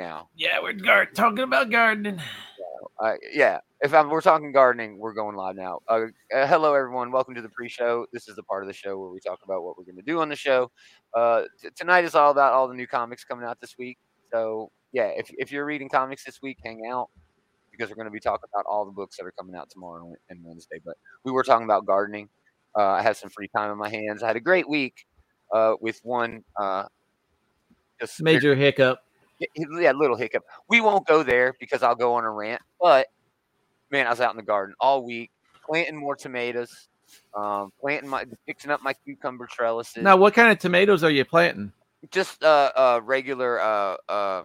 now. Yeah, we're gar- talking about gardening. Uh, yeah, if I'm, we're talking gardening, we're going live now. Uh, uh, hello, everyone. Welcome to the pre-show. This is the part of the show where we talk about what we're going to do on the show. Uh, t- tonight is all about all the new comics coming out this week. So yeah, if if you're reading comics this week, hang out because we're going to be talking about all the books that are coming out tomorrow and- and Wednesday. But we were talking about gardening. Uh, I have some free time on my hands. I had a great week uh, with one. Uh, just Major hiccup. Yeah, little hiccup. We won't go there because I'll go on a rant. But man, I was out in the garden all week planting more tomatoes, um, planting my fixing up my cucumber trellises. Now, what kind of tomatoes are you planting? just uh, uh, regular. Uh, uh,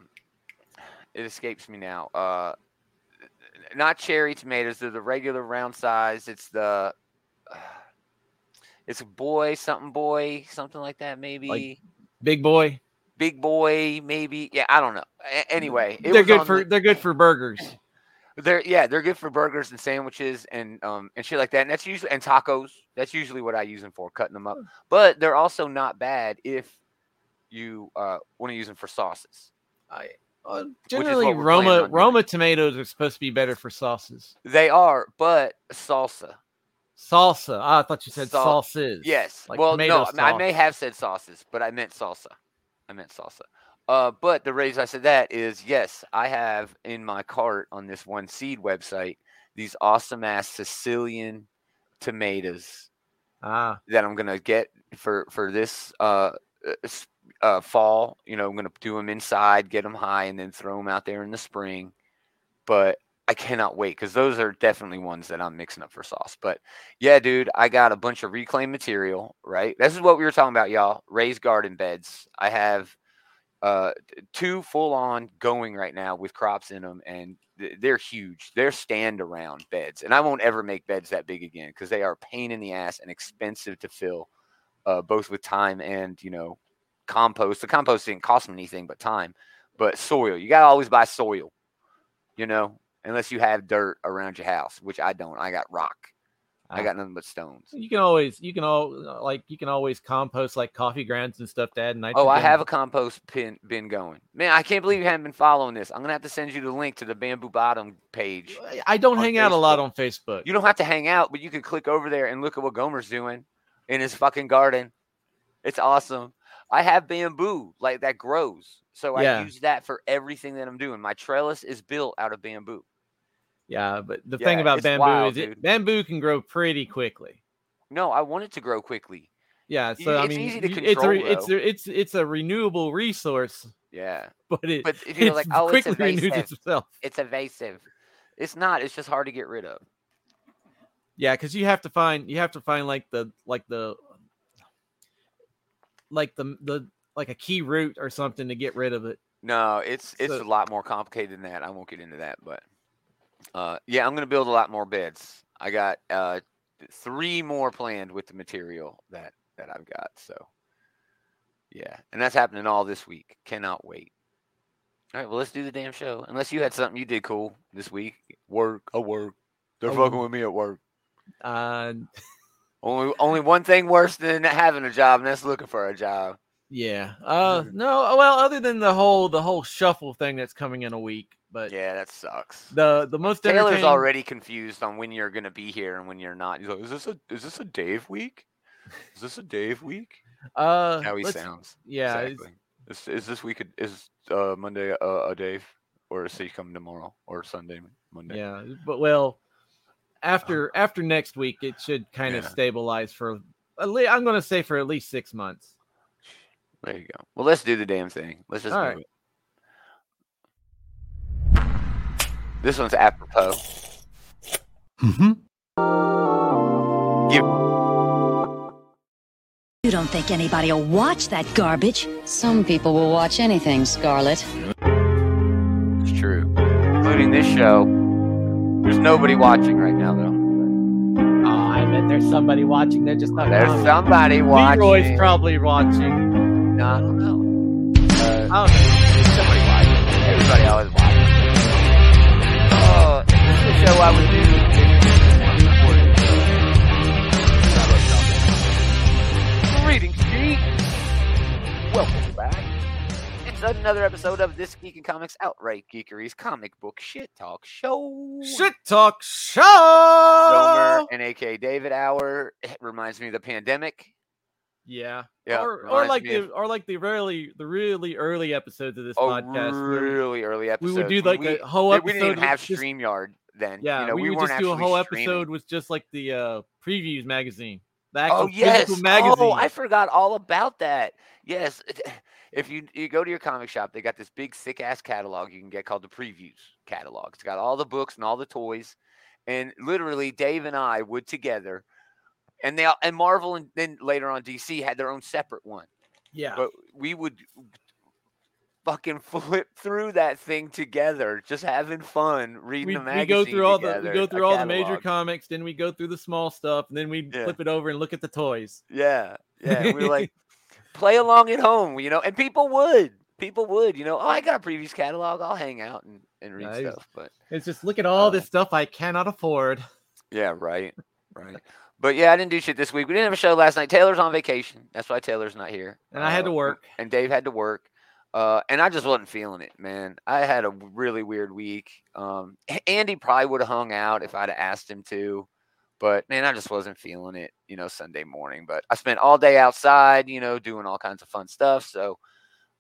it escapes me now. Uh, not cherry tomatoes. They're the regular round size. It's the. it's a boy, something boy, something like that. Maybe Big boy. Big boy. Maybe yeah. I don't know. A- anyway, They're good for the- they're good for burgers. They're yeah, they're good for burgers and sandwiches and um and shit like that. And that's usually and tacos. That's usually what I use them for, cutting them up. But they're also not bad if you uh want to use them for sauces. I, uh, generally, Roma doing. Roma tomatoes are supposed to be better for sauces. They are, but salsa. Salsa. Ah, I thought you said Sal- salsas. Yes. like well, no, I may have said sauces, but I meant salsa. I meant salsa. Uh, but the reason I said that is yes, I have in my cart on this one seed website these awesome ass Sicilian tomatoes Ah, that I'm gonna get for for this uh, uh, uh fall. You know, I'm gonna do them inside, get them high, and then throw them out there in the spring. But I cannot wait because those are definitely ones that I'm mixing up for sauce. But yeah, dude, I got a bunch of reclaimed material. Right, this is what we were talking about, y'all. Raised garden beds. I have uh two full on going right now with crops in them and th- they're huge they're stand around beds and i won't ever make beds that big again because they are pain in the ass and expensive to fill uh both with time and you know compost the compost didn't cost me anything but time but soil you gotta always buy soil you know unless you have dirt around your house which i don't i got rock i got nothing but stones you can always you can all uh, like you can always compost like coffee grounds and stuff to add nitrogen. Oh, I have a compost pin bin going. Man, I can't believe you haven't been following this. I'm gonna have to send you the link to the Bamboo Bottom page. Uh, I don't on hang out a lot on Facebook. You don't have to hang out, but you can click over there and look at what Gomer's doing in his fucking garden. It's awesome. I have bamboo like that grows, so Yeah. I use that for everything that I'm doing. My trellis is built out of bamboo. Yeah, but the Yeah, thing about bamboo wild, is it, bamboo can grow pretty quickly. No, I want it to grow quickly. Yeah, so I it's mean, easy to you- it's a control, it's a, it's it's a renewable resource, Yeah, but it but if you're like, it's oh, it's quickly renews evasive. itself. It's evasive. It's not. It's just hard to get rid of. Yeah, because you have to find you have to find like the like the like the the like a key root or something to get rid of it. No, it's it's So- a lot more complicated than that. I won't get into that, but uh, yeah, I'm gonna build a lot more beds. I got uh, three more planned with the material that that I've got. So yeah, and that's happening all this week. Cannot wait. All right, well, let's do the damn show. Unless you had something you did cool this week. Work, I work. They're Oh. fucking with me at work. Uh, Only only one thing worse than having a job, and that's looking for a job. yeah. Uh, no. Well, other than the whole the whole shuffle thing that's coming in a week, but Yeah, that sucks. the the most Taylor's entertaining- already confused on when you're gonna be here and when you're not. He's like, "Is this a is this a Dave week? Is this a Dave week?" Uh, How he sounds. Yeah, exactly. Is, is this week a, is uh, Monday a, a Dave, or is he coming tomorrow or Sunday Monday? Yeah, but well, after after next week, it should kind of stabilize for. At least, I'm going to say for at least six months. There you go. Well, let's do the damn thing. Let's just All do right. it. This one's apropos. Mm-hmm. You don't think anybody will watch that garbage? Some people will watch anything, Scarlet. It's true, including this show. There's nobody watching right now, though. Oh, I bet there's somebody watching. They're just not. There's commenting. somebody watching. Leroy's probably watching. No, I don't know. Uh, I don't know. Somebody watching. Everybody always watching. Show I would do. if it wasn't recorded. Greetings, Geek. Welcome back. It's another episode of This Geek and Comics Outright Geekery's comic book shit talk show. Shit talk show. Gomer and AK David Hour. It reminds me of the pandemic. Yeah. Yeah, or, or like the of- or like the really the really early episodes of this Oh, podcast. really early episodes. we would do like we, a whole episode. we didn't even have just- StreamYard then. Yeah, you know, we, we, would just do a whole streaming. episode with just like the uh previews magazine. The actual Oh yes, magazine. oh I forgot all about that. Yes, if you you go to your comic shop, they got this big sick ass catalog you can get called the previews catalog. It's got all the books and all the toys, and literally Dave and I would together, and they and Marvel and then later on DC had their own separate one, yeah. but we would fucking flip through that thing together, just having fun reading we, the we go through all the we go through all the major comics, then we go through the small stuff, and then we Yeah. flip it over and look at the toys. Yeah, yeah. We were like, play along at home, you know, and people would. People would, you know, oh, I got a previous catalog. I'll hang out and, and read Nice. stuff. But It's just look at all Uh, this stuff I cannot afford. yeah, right, right. But yeah, I didn't do shit this week. We didn't have a show last night. Taylor's on vacation. That's why Taylor's not here. And I had to Uh, work. And Dave had to work. Uh, and I just wasn't feeling it, man. I had a really weird week. Um, Andy probably would have hung out if I'd asked him to, but man, I just wasn't feeling it, you know, Sunday morning. But I spent all day outside, you know, doing all kinds of fun stuff. So,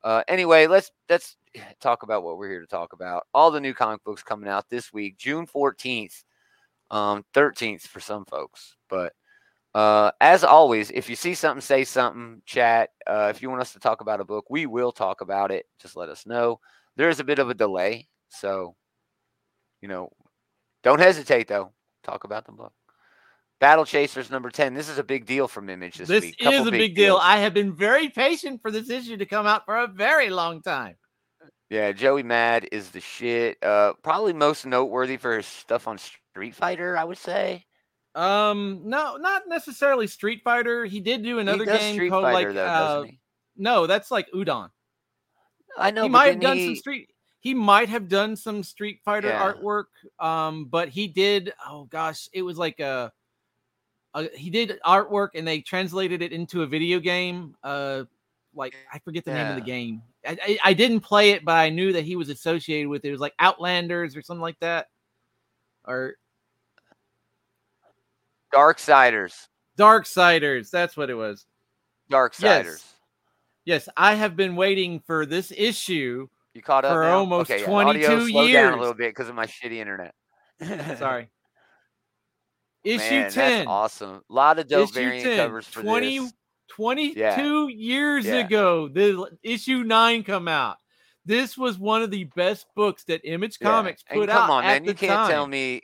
uh, anyway, let's let's talk about what we're here to talk about. All the new comic books coming out this week, June fourteenth, um, thirteenth for some folks, but. Uh, as always, if you see something, say something, chat. Uh, if you want us to talk about a book, we will talk about it. Just let us know. There is a bit of a delay, so you know, don't hesitate though. Talk about the book. Battle Chasers number ten. This is a big deal from Image this, This week. Couple is a big deal. deals. I have been very patient for this issue to come out for a very long time. Yeah, Joey Mad is the shit. Uh, probably most noteworthy for his stuff on Street Fighter, I would say. Um, no, not necessarily Street Fighter. He did do another game Street called Fighter like though, uh, no, that's like Udon. I know. he might have done he, some Street. He might have done some Street Fighter Yeah. artwork. Um, but he did. Oh gosh, it was like a. a he did artwork and they translated it into a video game. Uh, like I forget the name of the game. I, I, I didn't play it, but I knew that he was associated with it. It was like Outlanders or something like that, or Darksiders. Darksiders. That's what it was. Darksiders. Yes, I have been waiting for this issue. You caught up For now? almost okay, yeah, 22 audio slowed down a little bit because of my shitty internet. Sorry. Issue Man, 10. That's awesome. A lot of dope issue variant 10, covers for 20 this. 22 years Yeah. ago, the issue 9 come out. This was one of the best books that Image Yeah, Comics and put come out Come on, at man. the You can't tell time. me.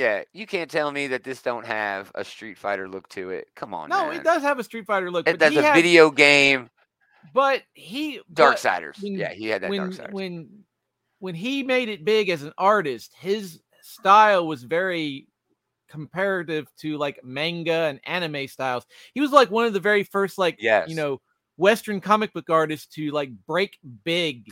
Yeah, you can't tell me that this don't have a Street Fighter look to it. Come on, No, man. it does have a Street Fighter look, It- but That's a had- video game. But he Dark Darksiders. when- yeah, he had that when Darksiders. when when he made it big as an artist, his style was very comparative to like manga and anime styles. He was like one of the very first like Yes. you know Western comic book artists to like break big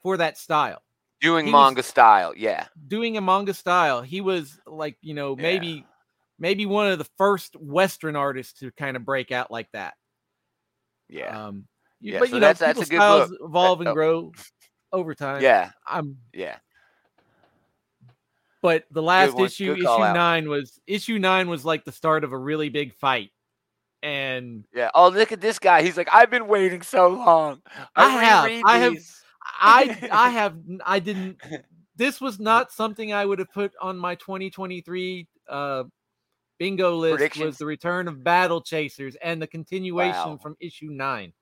for that style. Doing was- manga style. Yeah. Doing a manga style, he was like you know Yeah. maybe maybe one of the first Western artists to kind of break out like that. Yeah. Um, Yeah, but so you know, that's- that's a good styles book. evolve and oh. grow over time. yeah. I'm Yeah. but the last issue, Good issue out. nine was issue nine was like the start of a really big fight. And Yeah. Oh, look at this guy. He's like, I've been waiting so long. I have, I have- these." I I have I didn't this was not something I would have put on my 2023 uh bingo list was the return of Battle Chasers and the continuation Wow. from issue 9.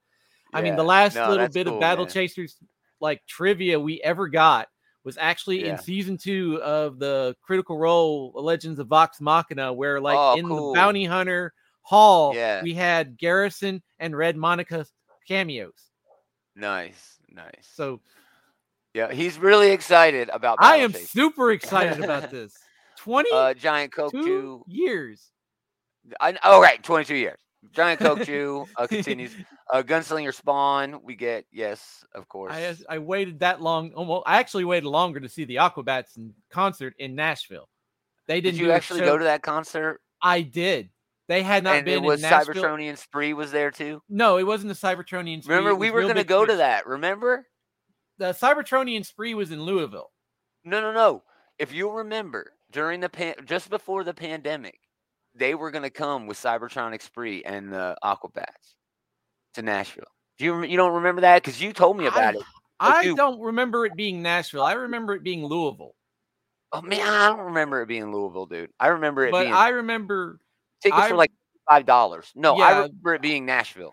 I mean, the last No, little bit cool, of Battle man. Chasers like trivia we ever got was actually Yeah. in season two of the Critical Role Legends of Vox Machina, where like Oh, in cool. the Bounty Hunter Hall, Yeah. we had Garrison and Red Monika cameos. Nice. Nice. So yeah, he's really excited about. I am super excited about this. Twenty Uh, Giant Coke two years. I, oh, right, 22 years. Giant Coke Chew uh, continues. Uh, Gunslinger Spawn, we get, yes, of course. I I waited that long. Almost, I actually waited longer to see the Aquabats in concert in Nashville. They Did didn't. you actually go to that concert? I did. They had not and been it was. Cybertronian Spree was there too. No, it wasn't the Cybertronian spree. Remember, we were going to go to that. Remember? The Cybertronian spree was in Louisville. No, no, no. If you'll remember, during the pan, just before the pandemic, they were going to come with Cybertronic Spree and the Aquabats to Nashville. Do you you don't remember that? Because you told me about I, it. I you- don't remember it being Nashville. I remember it being Louisville. Oh man, I don't remember it being Louisville, dude. I remember it But being I remember tickets I- for like five dollars. No, I remember it being Nashville.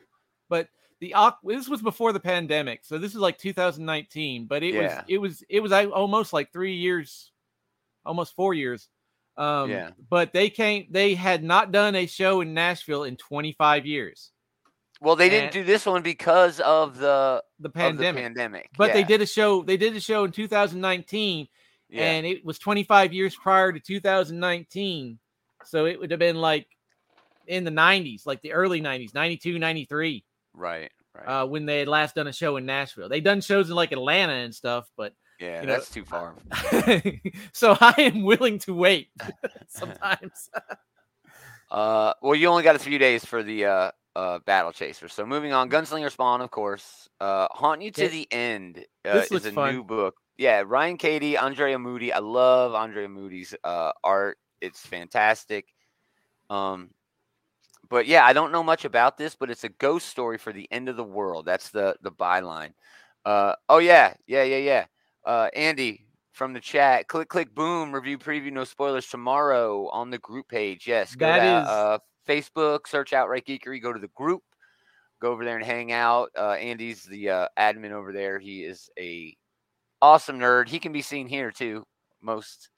but the this was before the pandemic, so this is like 2019. But it Yeah. was it was it was almost like three years, almost four years. Um, Yeah. But they came. They had not done a show in Nashville in 25 years. Well, they didn't do this one because of the The pandemic. the pandemic. But they did a show. They did a show in 2019, yeah. and it was 25 years prior to 2019. So it would have been like in the 90s, like the early 90s, 92, 93. right, right. uh, when they had last done a show in Nashville. They done shows in like Atlanta and stuff, but yeah, you know, that's too far. so I am willing to wait sometimes. Uh, well, you only got a few days for the uh, uh, battle chaser. So moving on, Gunslinger Spawn, of course. Uh, Haunt You to the End uh, is a fun. new book. Yeah, Ryan Katie, Andrea Moody. I love Andrea Moody's uh, art. It's fantastic. Um, but yeah, I don't know much about this, but it's a ghost story for the end of the world. That's the the byline. Uh, oh yeah, yeah, yeah, yeah. Uh, Andy from the chat, click, click, boom. Review preview, no spoilers tomorrow on the group page. Yes, go That to is- uh, Facebook, search Outright Geekery, go to the group, go over there and hang out. Uh, Andy's the uh, admin over there. He is a awesome nerd. He can be seen here too most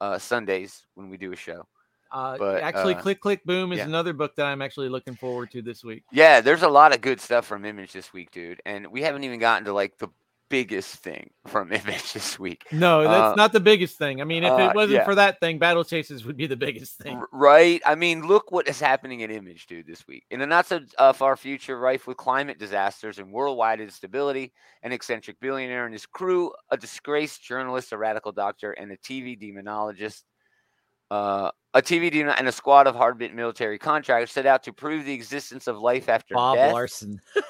uh, Sundays when we do a show. Uh, But, actually, uh, Click Click Boom is yeah. another book that I'm actually looking forward to this week. Yeah, there's a lot of good stuff from Image this week, dude. And we haven't even gotten to like the biggest thing from Image this week. No, that's Uh, not the biggest thing. I mean, if uh, it wasn't yeah. for that thing, Battle Chasers would be the biggest thing. Right? I mean, look what is happening at Image, dude, this week. In a not so uh, far future, rife with climate disasters and worldwide instability, an eccentric billionaire and his crew, a disgraced journalist, a radical doctor, and a TV demonologist, uh, a TV demon, and a squad of hard-bit military contractors set out to prove the existence of life after Bob death. Larson.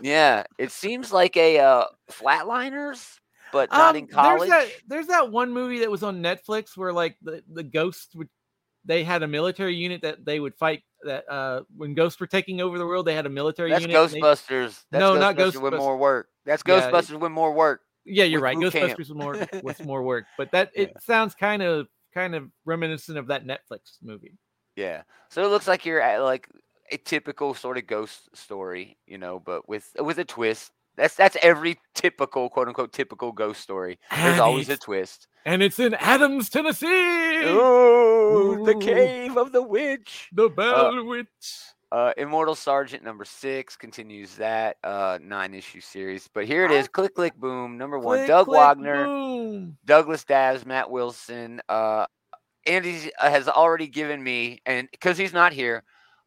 Yeah, it seems like a uh, Flatliners, but not in Um, college. There's that, there's that one movie that was on Netflix where like the, the ghosts would they had a military unit that they would fight that uh when ghosts were taking over the world they had a military That's unit. and they- Ghostbusters. That's No, not Ghostbusters with more work. That's Yeah, it- Ghostbusters with more work. yeah, you're with right. boot camp. Ghostbusters was more was more work, but that it sounds kind of kind of reminiscent of that Netflix movie. Yeah. So it looks like you're at like a typical sort of ghost story, you know, but with with a twist. That's that's every typical quote unquote typical ghost story. There's And always a twist. And it's in Adams, Tennessee. Ooh, the cave of the witch. The uh, Bell Witch. Uh, Immortal Sergeant number six continues that uh, nine issue series. But here it Ah. Click, click, boom. Number one Click, Doug click, Wagner, boom. Douglas Dabs, Matt Wilson. Uh, Andy has already given me, and because he's not here,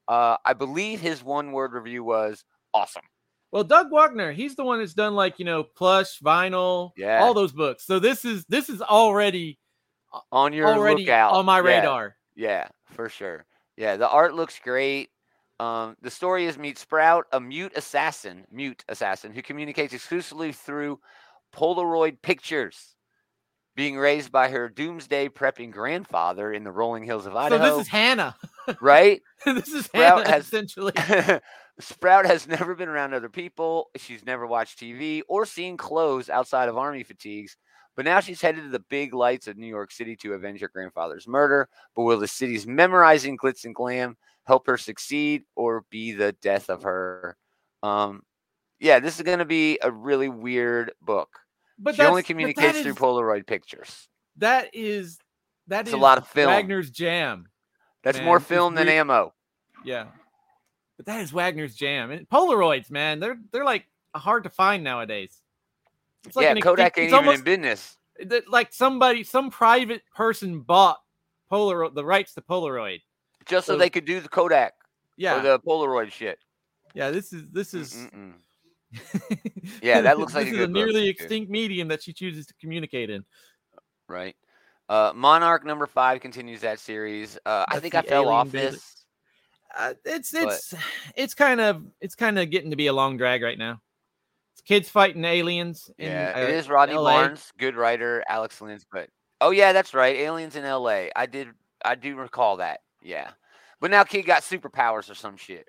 uh, I believe his one word review was awesome. Well, Doug Wagner, he's the one that's done like you know plush, vinyl, Yeah. all those books. So this is this is already On your already lookout. on my Yeah, radar. Yeah, for sure. Yeah, the art looks great. Um, the story is meet Sprout, a mute assassin, mute assassin who communicates exclusively through Polaroid pictures, being raised by her doomsday prepping grandfather in the rolling hills of Idaho. So this is Hannah. right? this is Sprout Hannah has- essentially. Sprout has never been around other people. She's never watched TV or seen clothes outside of army fatigues. But now she's headed to the big lights of New York City to avenge her grandfather's murder. But will the city's memorizing glitz and glam help her succeed or be the death of her? Um, yeah, this is going to be a really weird book. But she only communicates through Polaroid pictures. That is that It's is a lot of film. Wagner's jam. That's man, more film than ammo. Yeah. But that is Wagner's jam. And Polaroids, man, they're they're like hard to find nowadays. It's yeah, an- Kodak it's ain't even in business. that like somebody some private person bought Polaroid the rights to Polaroid. Just so So- they could do the Kodak Yeah. or the Polaroid shit. yeah, this is this is Yeah, that looks like this a is a nearly too. extinct medium that she chooses to communicate in. right? Uh, Monarch number five continues that series. Uh, I think I fell off this. Uh, it's But- it's it's kind of it's kind of getting to be a long drag right now. It's kids fighting aliens. In, yeah, uh, it is Rodney LA. Barnes, good writer, Alex Lynch, but oh yeah, that's right, Aliens in L.A. I did, I do recall that. Yeah, but now kid got superpowers or some shit,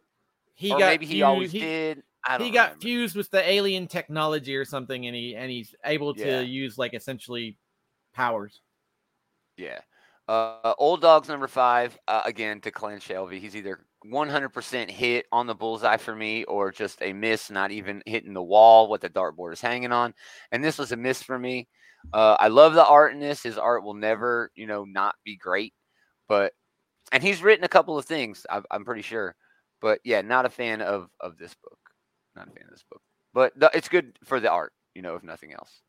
He or got maybe he fused- always he, did. I don't he got remember. fused with the alien technology or something, and he and he's able to Yeah. use like essentially powers. Yeah. Uh, old dogs number five uh, again Declan Shalvey. He's either 100% hit on the bullseye for me, or just a miss, not even hitting the wall. What the dartboard is hanging on, and this was a miss for me. Uh, I love the art in this. His art will never, you know, not be great, but and he's written a couple of things. I'm, I'm pretty sure, but yeah, not a fan of of this book. Not a fan of this book, but the, it's good for the art, you know, if nothing else.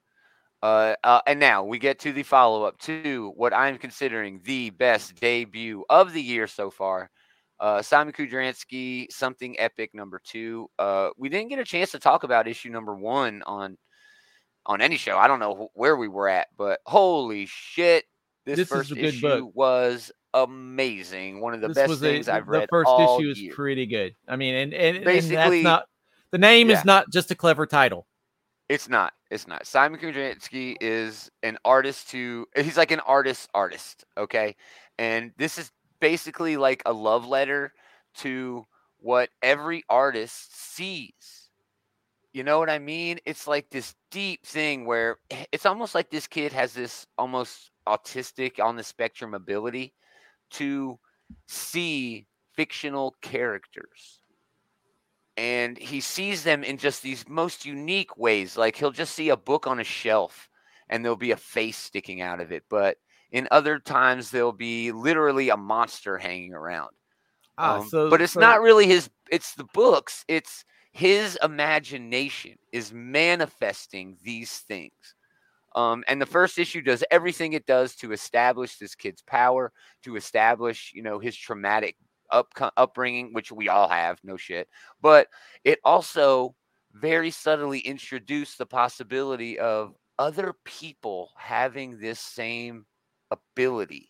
Uh, uh, and now we get to the follow up to what I'm considering the best debut of the year so far. Uh, Szymon Kudranski, something epic number two. Uh, we didn't get a chance to talk about issue number one on on any show. I don't know wh- where we were at, but holy shit, this, This is first issue book. was amazing. One of the this best things I've read. the first issue is year. pretty good. I mean, and and, and Basically- that's not the name yeah. is not just a clever title. It's not. It's not. Szymon Kudranski is an artist who he's like an artist artist, okay? And this is basically like a love letter to what every artist sees. You know what I mean? It's like this deep thing where eh, it's almost like this kid has this almost autistic on the spectrum ability to see fictional characters and he sees them in just these most unique ways. Like he'll just see a book on a shelf and there'll be a face sticking out of it. But in other times, there'll be literally a monster hanging around. Ah, Um, so but it's so- not really his, it's the books. It's his imagination is manifesting these things. Um, and the first issue does everything it does to establish this kid's power, to establish, you know, his traumatic up, upbringing, which we all have, no shit. But it also very subtly introduced the possibility of other people having this same ability.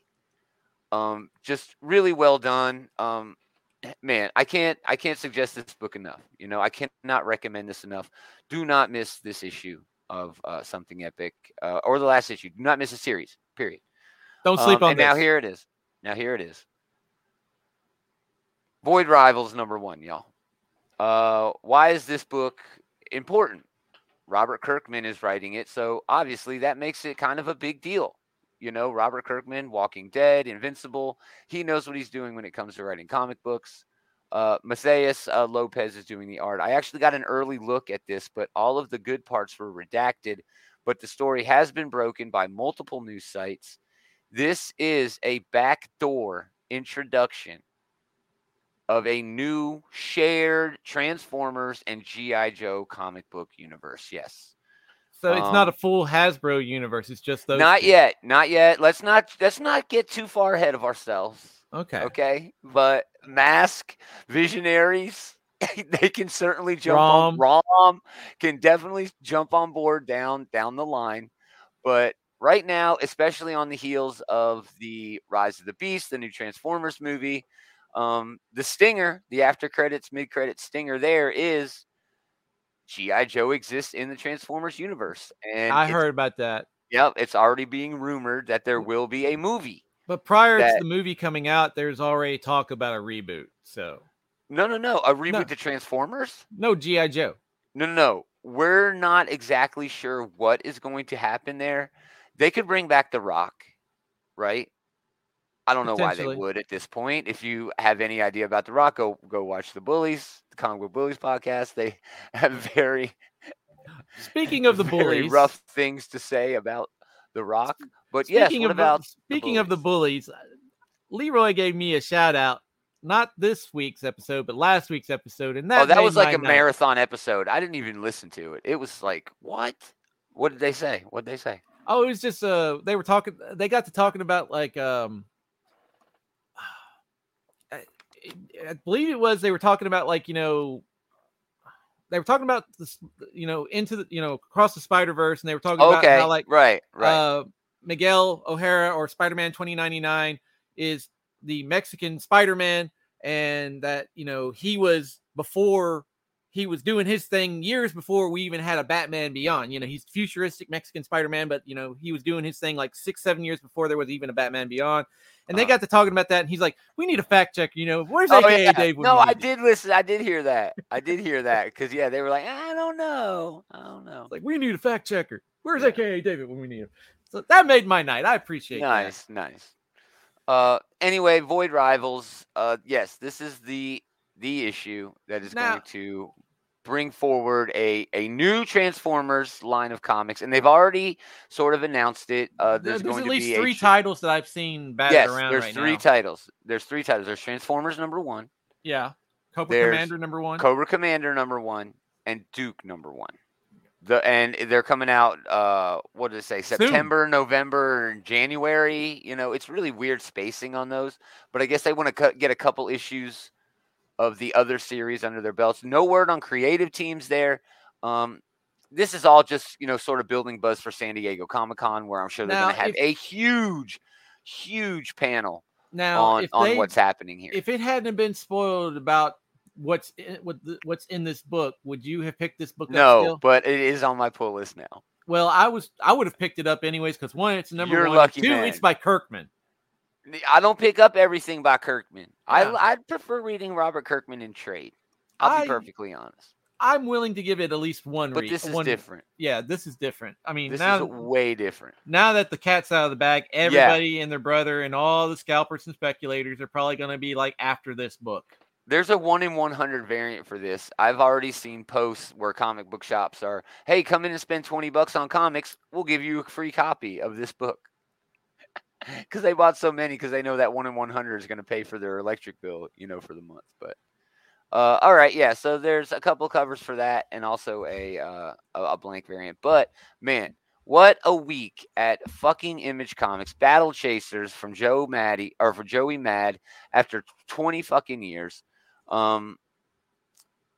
Um, just really well done. Um, man, I can't I can't suggest this book enough. You know, I cannot recommend this enough. Do not miss this issue of uh, something epic uh, or the last issue. Do not miss a series. Period. don't sleep Um, on and this. now here it is. Now here it is. Void Rivals number one, y'all. Uh, why is this book important? Robert Kirkman is writing it, so obviously that makes it kind of a big deal. You know, Robert Kirkman, Walking Dead, Invincible. He knows what he's doing when it comes to writing comic books. Uh, Matthias uh, Lopez is doing the art. I actually got an early look at this, but all of the good parts were redacted. But the story has been broken by multiple news sites. This is a backdoor introduction of a new shared Transformers and G.I. Joe comic book universe. Yes. so it's not a um, full Hasbro universe. It's just those. not two. yet. Not yet. Let's not let's not get too far ahead of ourselves. Okay. Okay. But Mask, Visionaries, they can certainly jump on Rom can definitely jump on board down down the line. But right now, especially on the heels of the Rise of the Beast, the new Transformers movie, um, the stinger, the after credits, mid credits stinger there is G.I. Joe exists in the Transformers universe. And I heard about that. Yep, it's already being rumored that there will be a movie. But prior that- to the movie coming out, there's already talk about a reboot. So No, no, no. A reboot No. to Transformers? no GI Joe. No, no, no. We're not exactly sure what is going to happen there. They could bring back The Rock, right? I don't know why they would at this point. If you have any idea about The Rock, go go watch the Bullies, the Book Bullies podcast. They have very Speaking of the bullies, rough things to say about The Rock. But yes, Speaking what of the- about the speaking of the Bullies? bullies, uh, Leroy gave me a shout out. Not this week's episode, but last week's episode, and that oh, that was like a night. marathon episode. I didn't even listen to it. It was like, what? What did they say? What did they say? Oh, it was just uh, they were talking. They got to talking about like um, I, I believe it was they were talking about like you know. They were talking about this, you know, into the, you know, across the Spider Verse, and they were talking about Okay, how like right, right. uh, Miguel O'Hara or Spider Man 2099 is the Mexican Spider Man, and that you know he was before he was doing his thing years before we even had a Batman Beyond. You know, he's futuristic Mexican Spider-Man, but you know, he was doing his thing like six, seven years before there was even a Batman Beyond. And they Uh-huh. got to talking about that, and he's like, "We need a fact check." You know, where's Oh, AKA yeah. Dave? No, I did listen. I did hear that. I did hear that because yeah, they were like, I don't know, I don't know. It's like we need a fact checker. Where's Yeah. AKA David when we need him? So that made my night. I appreciate that. Nice, nice. Uh, anyway, Void Rivals. Uh, yes, this is the the issue that is Now- going to bring forward a a new Transformers line of comics, and they've already sort of announced it. Uh, there's, There's, at least three a titles that I've seen batted Yes, around there's right three now. titles. There's three titles. There's Transformers number one, yeah, Cobra There's Commander number one. Cobra Commander number one, and Duke number one. The and they're coming out. Uh, what did it say? Soon. September, November, and January. You know, it's really weird spacing on those. But I guess they want to cut, get a couple issues of the other series under their belts. No word on creative teams there. Um, this is all just you know sort of building buzz for San Diego Comic Con, where I'm sure they're going to have if- a huge, huge panel now, on on they, what's happening here. if it hadn't been spoiled about what's in, what the, what's in this book, would you have picked this book up no, but it is on my pull list now. Well, I was I would have picked it up anyways because one, it's number You're one. lucky, two, man. it's by Kirkman. I don't pick up everything by Kirkman. Yeah. I I prefer reading Robert Kirkman in trade. I'll I- be perfectly honest. I'm willing to give it at least one. Read. But read, this is one- different. Yeah, this is different. I mean, This now is way different. now that the cat's out of the bag, everybody and their brother and all the scalpers and speculators are probably going to be like after this book. There's a one in 100 variant for this. I've already seen posts where comic book shops are, hey, come in and spend 20 bucks on comics. We'll give you a free copy of this book. Because they bought so many because they know that one in 100 is going to pay for their electric bill, you know, for the month. But uh, all right, yeah. So there's a couple covers for that and also a, uh, a blank variant. But man, what a week at fucking Image Comics Battle Chasers from Joe Madureira for Joey Mad after 20 fucking years. Um,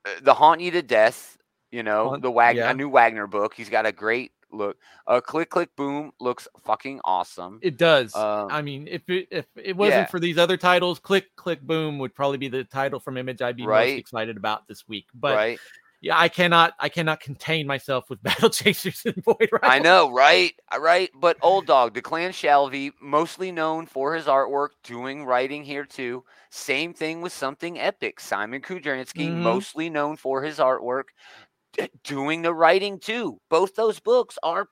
uh, the haunt you to death. You know the Wagner, yeah. a new Wagner book. He's got a great look. Uh, click click boom looks fucking awesome. It does. Um, I mean, if it if it wasn't yeah. for these other titles, Click Click Boom would probably be the title from Image I'd be Right. most excited about this week. But right? yeah, I cannot I cannot contain myself with Battle Chasers and Void Rivals. I know, right? Uh, Right. But old dog, Declan Shalvey, mostly known for his artwork, doing writing here too. Same thing with something epic. Szymon Kudranski, Mhm. mostly known for his artwork, doing the writing too. Both those books are,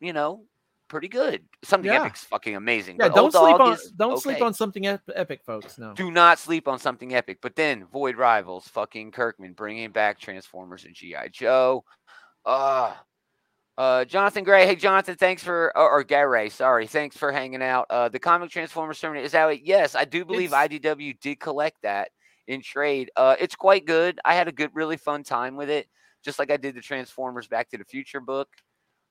you know, pretty good. Something Yeah. epic's fucking amazing. Yeah, don't sleep on don't sleep on something epic, folks. No. Do not sleep on something epic. But then Void Rivals, fucking Kirkman, bringing back Transformers and GI Joe. Uh, uh, Jonathan Gray. Hey, Jonathan, thanks for or, or Gary. Sorry, thanks for hanging out. Uh, the comic Transformers Terminator is out. Yes, I do believe It's- IDW did collect that in trade. Uh, it's quite good. I had a good, really fun time with it, just like I did the Transformers Back to the Future book.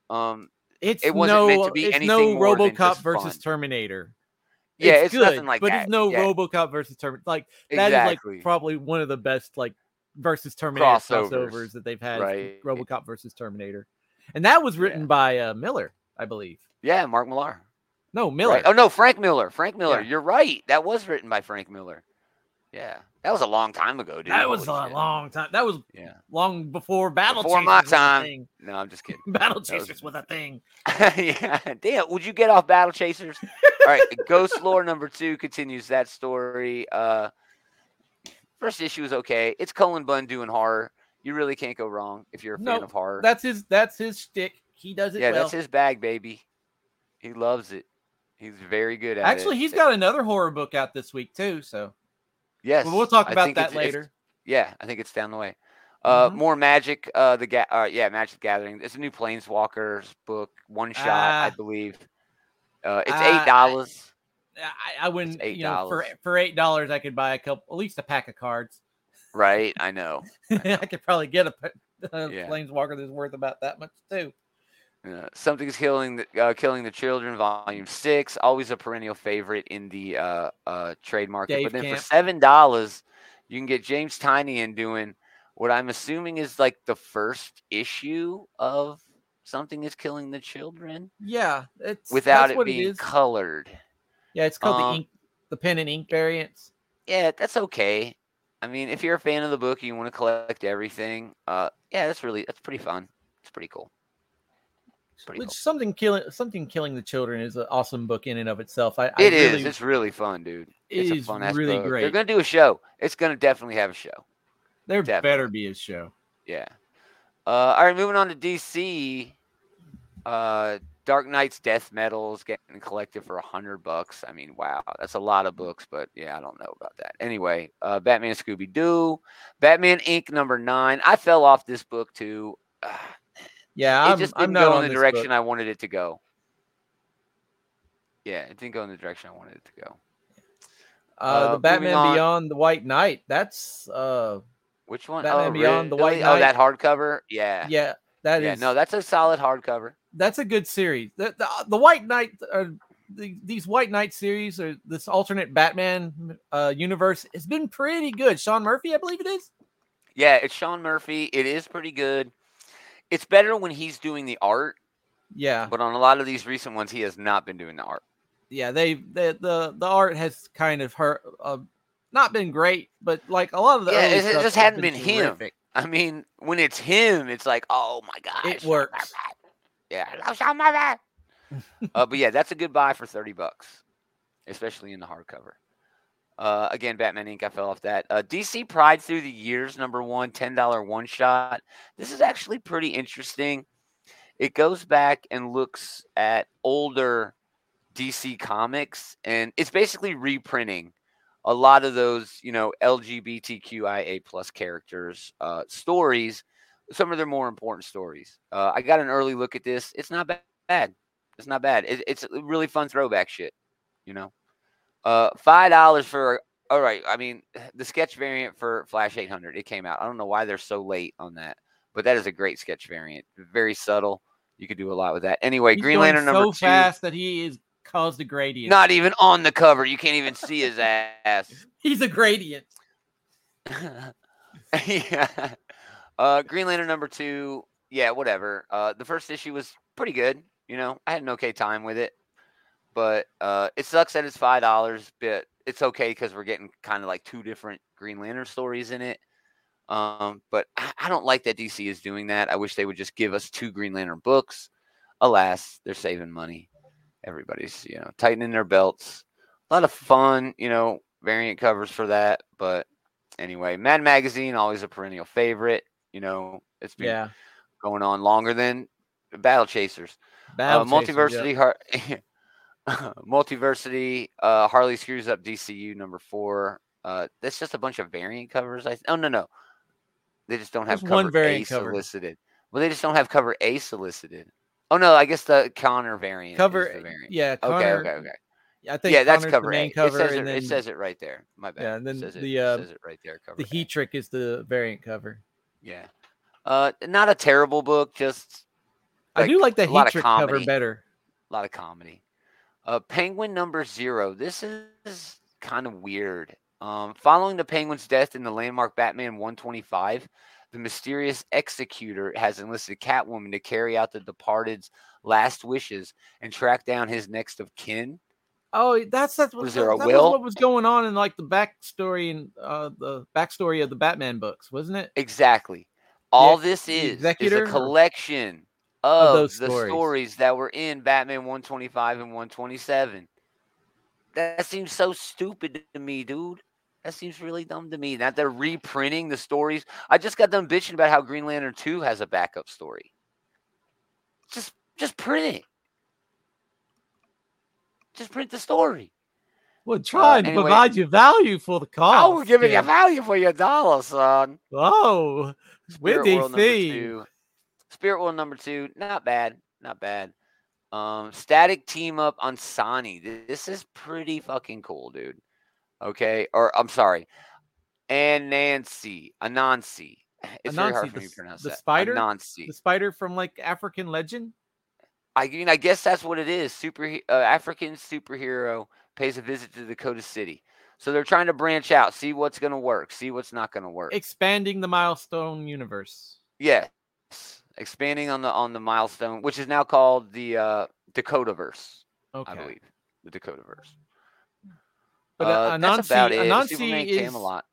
Um, It's it wasn't no, meant to be it's anything no RoboCop versus fun. Terminator. yeah, it's, good, nothing like but that. it's no yeah, RoboCop versus Terminator. Like that is exactly. like probably one of the best like versus Terminator Crossovers, crossovers, that they've had. right. RoboCop versus Terminator, and that was written Yeah. by uh, Miller, I believe. yeah, Mark Millar. No, Miller. Right. Oh no, Frank Miller. Frank Miller. Yeah. You're right. That was written by Frank Miller. Yeah, that was a long time ago, dude. that was a shit. long time. That was Yeah. long before Battle Before Chasers my time. thing. No, I'm just kidding. Battle That was- Chasers was a thing. yeah. Damn. Would you get off Battle Chasers? All right. Ghost Lore number two continues that story. Uh, first issue is okay. It's Cullen Bunn doing horror. You really can't go wrong if you're a fan of horror. That's his. That's his stick. He does it yeah, well. that's his bag, baby. He loves it. He's very good at it. Actually, he's got another horror book out this week too. So Yes. well, we'll talk about that it's- it's- later. Yeah, I think it's down the way. Uh, Mhm. more magic. Uh, the ga- uh, yeah, Magic Gathering. It's a new Planeswalkers book, one shot, I Ah. believe. Uh, it's Ah, eight dollars. I, I wouldn't. eight You know, for for eight dollars, I could buy a couple, at least a pack of cards. Right, I know. I could probably get a uh, Yeah. planeswalker that's worth about that much too. Uh, Something's killing the uh, killing the children. Volume six, always a perennial favorite in the uh, uh, trade market. Dave but then Camp. for seven dollars, you can get James Tynion doing what I'm assuming is like the first issue of Something is Killing the Children Yeah, it's without it being it colored. Yeah, it's called um, the ink, the pen and ink variants. yeah, that's okay. I mean, if you're a fan of the book and you want to collect everything, uh, yeah, that's really that's pretty fun. It's pretty cool. Which cool. something killing something killing the children is an awesome book in and of itself. I, I It is. really- It's really fun, dude. it It's a fun really book. They're gonna do a show. It's gonna definitely have a show. There definitely. better be a show. Yeah. Uh, all right, moving on to DC. Uh, Dark Knight's Death Metals getting collected for a hundred bucks. I mean, wow, that's a lot of books, but yeah, I don't know about that. Anyway, uh, Batman Scooby Doo, Batman Inc. number nine. I fell off this book too. Ah, Yeah, it I'm, just I'm didn't not go in the direction book. I wanted it to go. Yeah, it didn't go in the direction I wanted it to go. Uh, Uh, the Batman. Beyond the White Knight. That's uh, Which one? Batman oh, Beyond the? White Oh, Knight. that hardcover. Yeah. yeah, that is yeah. No, that's a solid hardcover. that's a good series. The the, the White Knight, uh, the, these White Knight series or this alternate Batman uh, universe has been pretty good. Sean Murphy, I believe it is. Yeah, it's Sean Murphy. It is pretty good. It's better when he's doing the art, Yeah, but on a lot of these recent ones, he has not been doing the art. yeah. They the the, the art has kind of hurt. Uh, not been great, but like a lot of the Yeah, it- just hadn't been him. I mean, when it's him, it's like, oh my god, It works. Yeah, I love Sean Murphy. uh, but yeah, that's a good buy for thirty bucks, especially in the hardcover. Uh, again, Batman Inc. I fell off that. Uh, DC Pride through the years, number one, ten dollar one shot. This is actually pretty interesting. It goes back and looks at older DC comics, and it's basically reprinting a lot of those, you know, LGBTQIA plus characters uh, stories. Some of their more important stories. Uh, I got an early look at this. It's not bad. It's not bad. It, it's really fun throwback shit. You know, uh, five dollars for. All right. I mean, the sketch variant for Flash 800. It came out. I don't know why they're so late on that, but that is a great sketch variant. Very subtle. You could do a lot with that. Anyway, He's Green Lantern number so two. fast that he is caused a gradient. Not even on the cover. You can't even see his ass. He's a gradient. yeah. Uh, Green Lantern number two. Yeah, whatever. Uh, the first issue was pretty good. You know, I had an okay time with it, but uh, it sucks that it's five dollars. But it's okay because we're getting kind of like two different Green Lantern stories in it. Um, but I, I don't like that DC is doing that. I wish they would just give us two Green Lantern books. Alas, they're saving money. Everybody's you know tightening their belts. A lot of fun, you know, variant covers for that. But anyway, Mad Magazine always a perennial favorite. You know, it's been Yeah. going on longer than Battle Chasers. Battle uh, Chasers, Multiversity, Har- Multiversity, uh, Harley screws up DCU number four. Uh, that's just a bunch of variant covers. I oh no no, they just don't have There's cover one variant A cover. solicited. Well, they just don't have cover A solicited. Oh no, I guess the Conner variant. Cover. variant. Yeah. Okay, Conner, okay, okay. I think Yeah, that's cover the main A. cover, it, says and it, then it says it right there. My bad. Yeah, and then it, the, uh, says it right there. Cover the A. heat trick is the variant cover. Yeah. Uh, not a terrible book, just I do like the heat trick cover better. a lot of comedy. Uh, Penguin number zero. This is kind of weird. Um, following the Penguin's death in the landmark Batman 125, the mysterious executor has enlisted Catwoman to carry out the departed's last wishes and track down his next of kin. Oh, that's that's what, Was there a that will? Was what was going on in like the backstory and uh, the backstory of the Batman books, wasn't it? Exactly. All ex- this is is a collection Of of, those the stories. stories that were in Batman 125 and 127. That seems so stupid to me, dude. That seems really dumb to me. That they're reprinting the stories. I just got done bitching about how Green Lantern 2 has a backup story. Just just print it. Just print the story. Well, uh, try and anyway- provide you value for the cost. oh, we're giving you value for your dollar, son. Oh, with Spirit World number DC. Spirit World number two, not bad, not bad. Um, static team up on Sani. This is pretty fucking cool, dude. Okay, or I'm sorry, and Nancy, Anansi. It's very hard for the me to pronounce the that. spider? Anansi. The spider from like African legend. I mean, I guess that's what it is. Super uh, African superhero pays a visit to Dakota City. So they're trying to branch out, see what's going to work, see what's not going to work. expanding the milestone universe. Yes, expanding on the on the milestone, which is now called the uh, Dakotaverse, Okay. I believe, the Dakotaverse. But uh, uh, that's Anansi, about it. Anansi Superman is Camelot.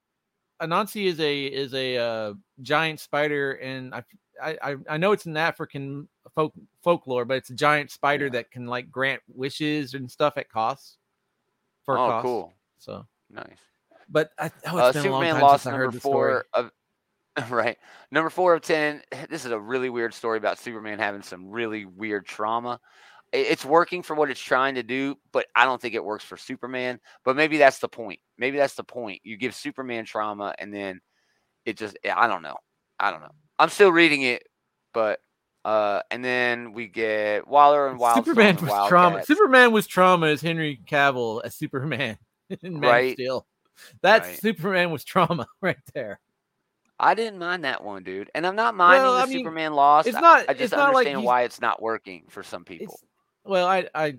Anansi is a is a uh, giant spider, and I, I I- know it's an African folk folklore, but it's a giant spider Yeah. that can like grant wishes and stuff at cost. For Oh, cost. cool. So, Nice. but I, oh, uh, it's a long Superman time lost since I heard number four of right number four of ten. This is a really weird story about Superman having some really weird trauma. It's working for what it's trying to do, but I don't think it works for Superman. But maybe that's the point. Maybe that's the point. You give Superman trauma, and then it just I don't know. I don't know. I'm still reading it, but uh, and then we get Waller and Wildstorm Superman was trauma. Superman was trauma as Henry Cavill as Superman in Man Right. Steel. That's Right. Superman was trauma right there. I didn't mind that one, dude. And I'm not minding Well, the I mean, Superman loss. it's not- I, just not like understand he's- why it's not working for some people. Well, I I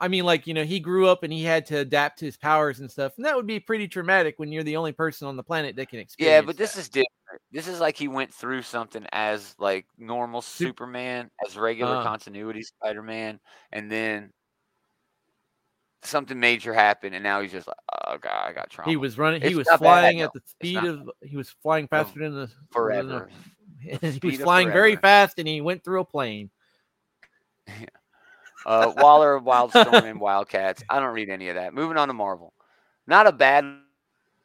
I mean, like you know, he grew up and he had to adapt to his powers and stuff, and that would be pretty traumatic when you're the only person on the planet that can experience. Yeah, but this is different. This is like he went through something as like normal Sup- Superman, as regular Uh. continuity Spider-Man, and then something major happened, and now he's just like, oh god, I got trauma. he was running. He It's was bad, flying though. at the speed of. He was flying faster than the forever. than the- he was flying very fast, and he went through a plane. Uh, Waller, Wildstorm, and Wildcats. I don't read any of that. Moving on to Marvel. Not a bad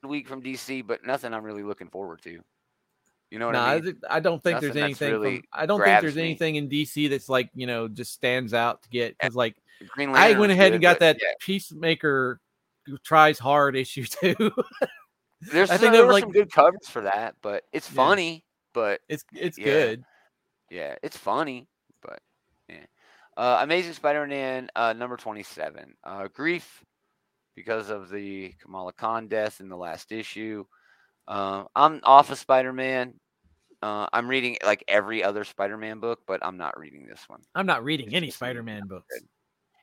week from DC, but nothing I'm really looking forward to. You know what No, I mean? I don't think there's Nothing that's anything. really from, I don't think there's me. anything in DC that's like you know just stands out to get because like Green I went ahead and got that yeah, Peacemaker who tries hard issue too. there's I some, think there were like- some good covers for that, but it's Yeah. funny. But it's it's Yeah. good. yeah, it's funny. But yeah, uh, Amazing Spider-Man uh, number twenty-seven. Uh, grief because of the Kamala Khan death in the last issue. Uh, I'm off of Spider-Man. Uh, I'm reading like every other Spider-Man book, but I'm not reading this one. I'm not reading It's any Spider-Man books. good.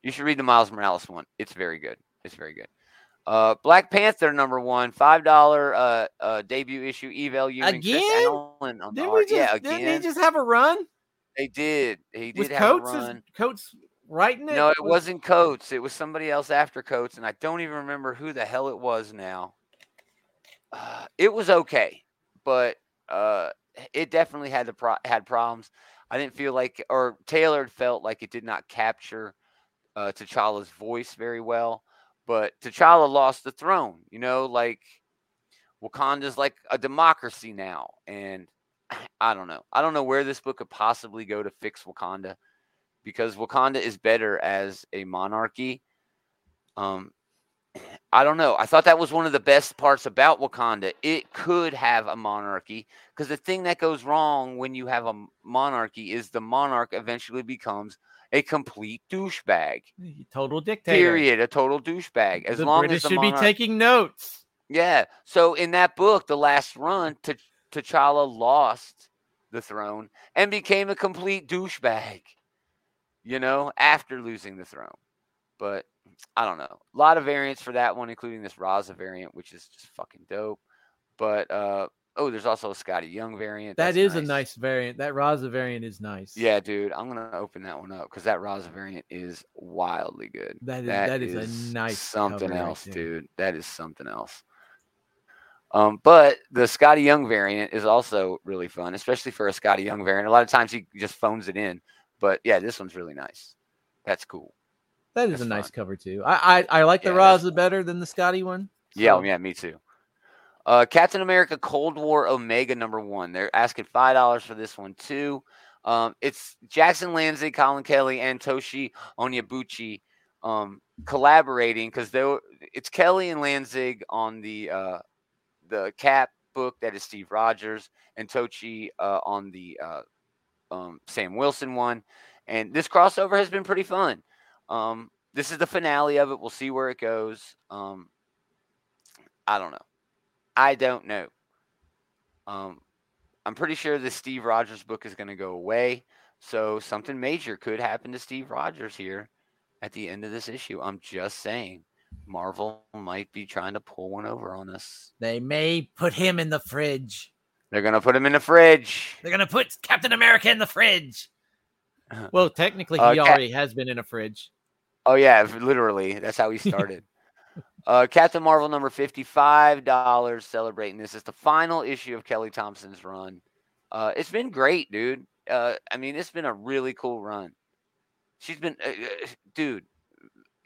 You should read the Miles Morales one. It's very good. It's very good. Uh, Black Panther number one, five dollar uh, uh debut issue. Ewing, Chris Again? Allen on the Didn't we just yeah, didn't again. he just have a run? They did. He Was did have Coates a is- run. Coates writing it? No, it Was- wasn't Coates. It was somebody else after Coates, and I don't even remember who the hell it was now. Uh, it was okay, but uh, it definitely had the pro- had problems. I didn't feel like, or Taylor felt like it did not capture uh, T'Challa's voice very well. But T'Challa lost the throne. You know, like Wakanda's like a democracy now, and I don't know. I don't know where this book could possibly go to fix Wakanda because Wakanda is better as a monarchy. Um, I don't know. I thought that was one of the best parts about Wakanda. It could have a monarchy because the thing that goes wrong when you have a monarchy is the monarch eventually becomes a complete douchebag. total dictator. Period. A total douchebag. As the long British as the should monarch, be taking notes. yeah. So in that book, the last run, T- T'Challa lost the throne and became a complete douchebag. You know, after losing the throne. But I don't know. A lot of variants for that one, including this Raza variant, which is just fucking dope. But uh oh, there's also a Skottie Young variant. That That's is a nice variant. That Raza variant is nice. Yeah, dude. I'm gonna open that one up because that Raza variant is wildly good. That is that is, a nice something right else, there. dude. That is something else. Um, but the Skottie Young variant is also really fun, especially for a Skottie Young variant. A lot of times he just phones it in, but yeah, this one's really nice. That's cool. That is That's a nice fun. cover too. I I, I like the Yeah, that's Raza better than the Skottie one. Yeah, yeah, me too. Uh, Captain America Cold War Omega number one. They're asking five dollars for this one too. Um, it's Jackson Lanzig, Collin Kelly, and Tochi Onyebuchi um, collaborating because it's Kelly and Lanzig on the uh, the Cap book that is Steve Rogers and Tochi uh, on the uh, um, Sam Wilson one. And this crossover has been pretty fun. Um, this is the finale of it. We'll see where it goes. Um, I don't know. I don't know. Um, I'm pretty sure the Steve Rogers book is going to go away. So something major could happen to Steve Rogers here at the end of this issue. I'm just saying. Marvel might be trying to pull one over on us. They may put him in the fridge. They're going to put him in the fridge. They're gonna put Captain America in the fridge. Well, technically, he Uh, Cap- already has been in a fridge. Oh yeah, literally. That's how he started. Uh, Captain Marvel number fifty-five dollars. Celebrating this. It's the final issue of Kelly Thompson's run. Uh, it's been great, dude. Uh, I mean, it's been a really cool run. She's been, uh, uh, dude.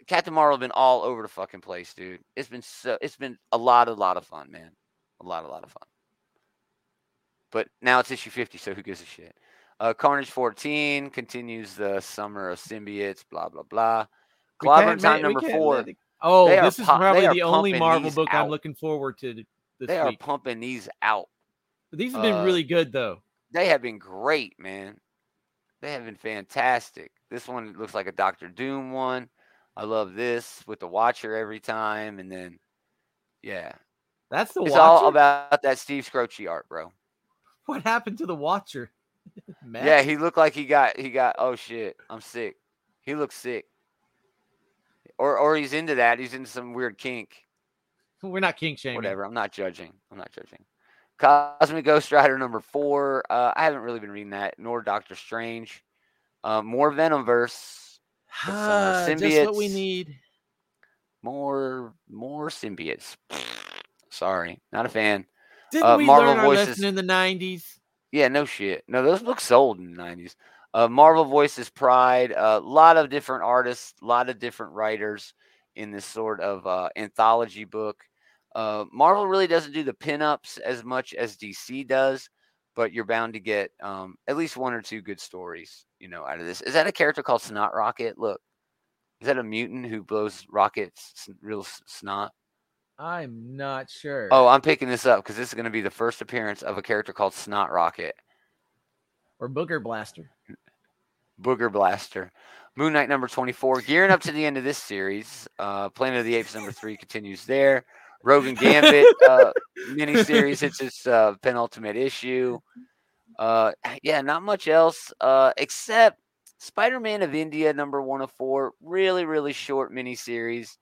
Captain Marvel been all over the fucking place, dude. It's been so. It's been a lot, a lot of fun, man. A lot, a lot of fun. But now it's issue fifty, so who gives a shit? Uh, Carnage 14 continues the summer of symbiotes, blah, blah, blah. Clobber Time number four. Oh, They this is pu- probably the only Marvel book I'm looking forward to They are pumping these out. These have been uh, really good though. They have been great, man. They have been fantastic. This one looks like a Doctor Doom one. I love this with the Watcher every time. And then, yeah, That's the it's Watcher. all about that Steve Skroce art, bro. what happened to the Watcher? Yeah, he looked like he got he got oh shit, I'm sick. He looks sick. Or or he's into that. He's into some weird kink. we're not king shaming. Whatever. I'm not judging. I'm not judging. Cosmic Ghost Rider number four. Uh, I haven't really been reading that, nor Doctor Strange. Uh, more Venomverse. some more Ah, just what we need. More more symbiotes. Sorry, not a fan. Didn't Uh, we Marvel learn our Voices- lesson in the '90s? Yeah, no shit. No, those books sold in the nineties. Uh, Marvel Voices Pride. A lot of different artists, a lot of different writers in this sort of uh, anthology book. Uh, Marvel really doesn't do the pinups as much as DC does, but you're bound to get um, at least one or two good stories, you know, out of this. Is that a character called Snot Rocket? Look, is that a mutant who blows rockets, real snot? I'm not sure. Oh, I'm picking this up because this is going to be the first appearance of a character called Snot Rocket. or Booger Blaster. Booger Blaster. Moon Knight number 24. Gearing up to the end of this series. Uh, Planet of the Apes number three continues there. Rogue and Gambit uh, miniseries hits its uh, penultimate issue. Uh, yeah, not much else uh, except Spider Man of India number 104. Really, really short miniseries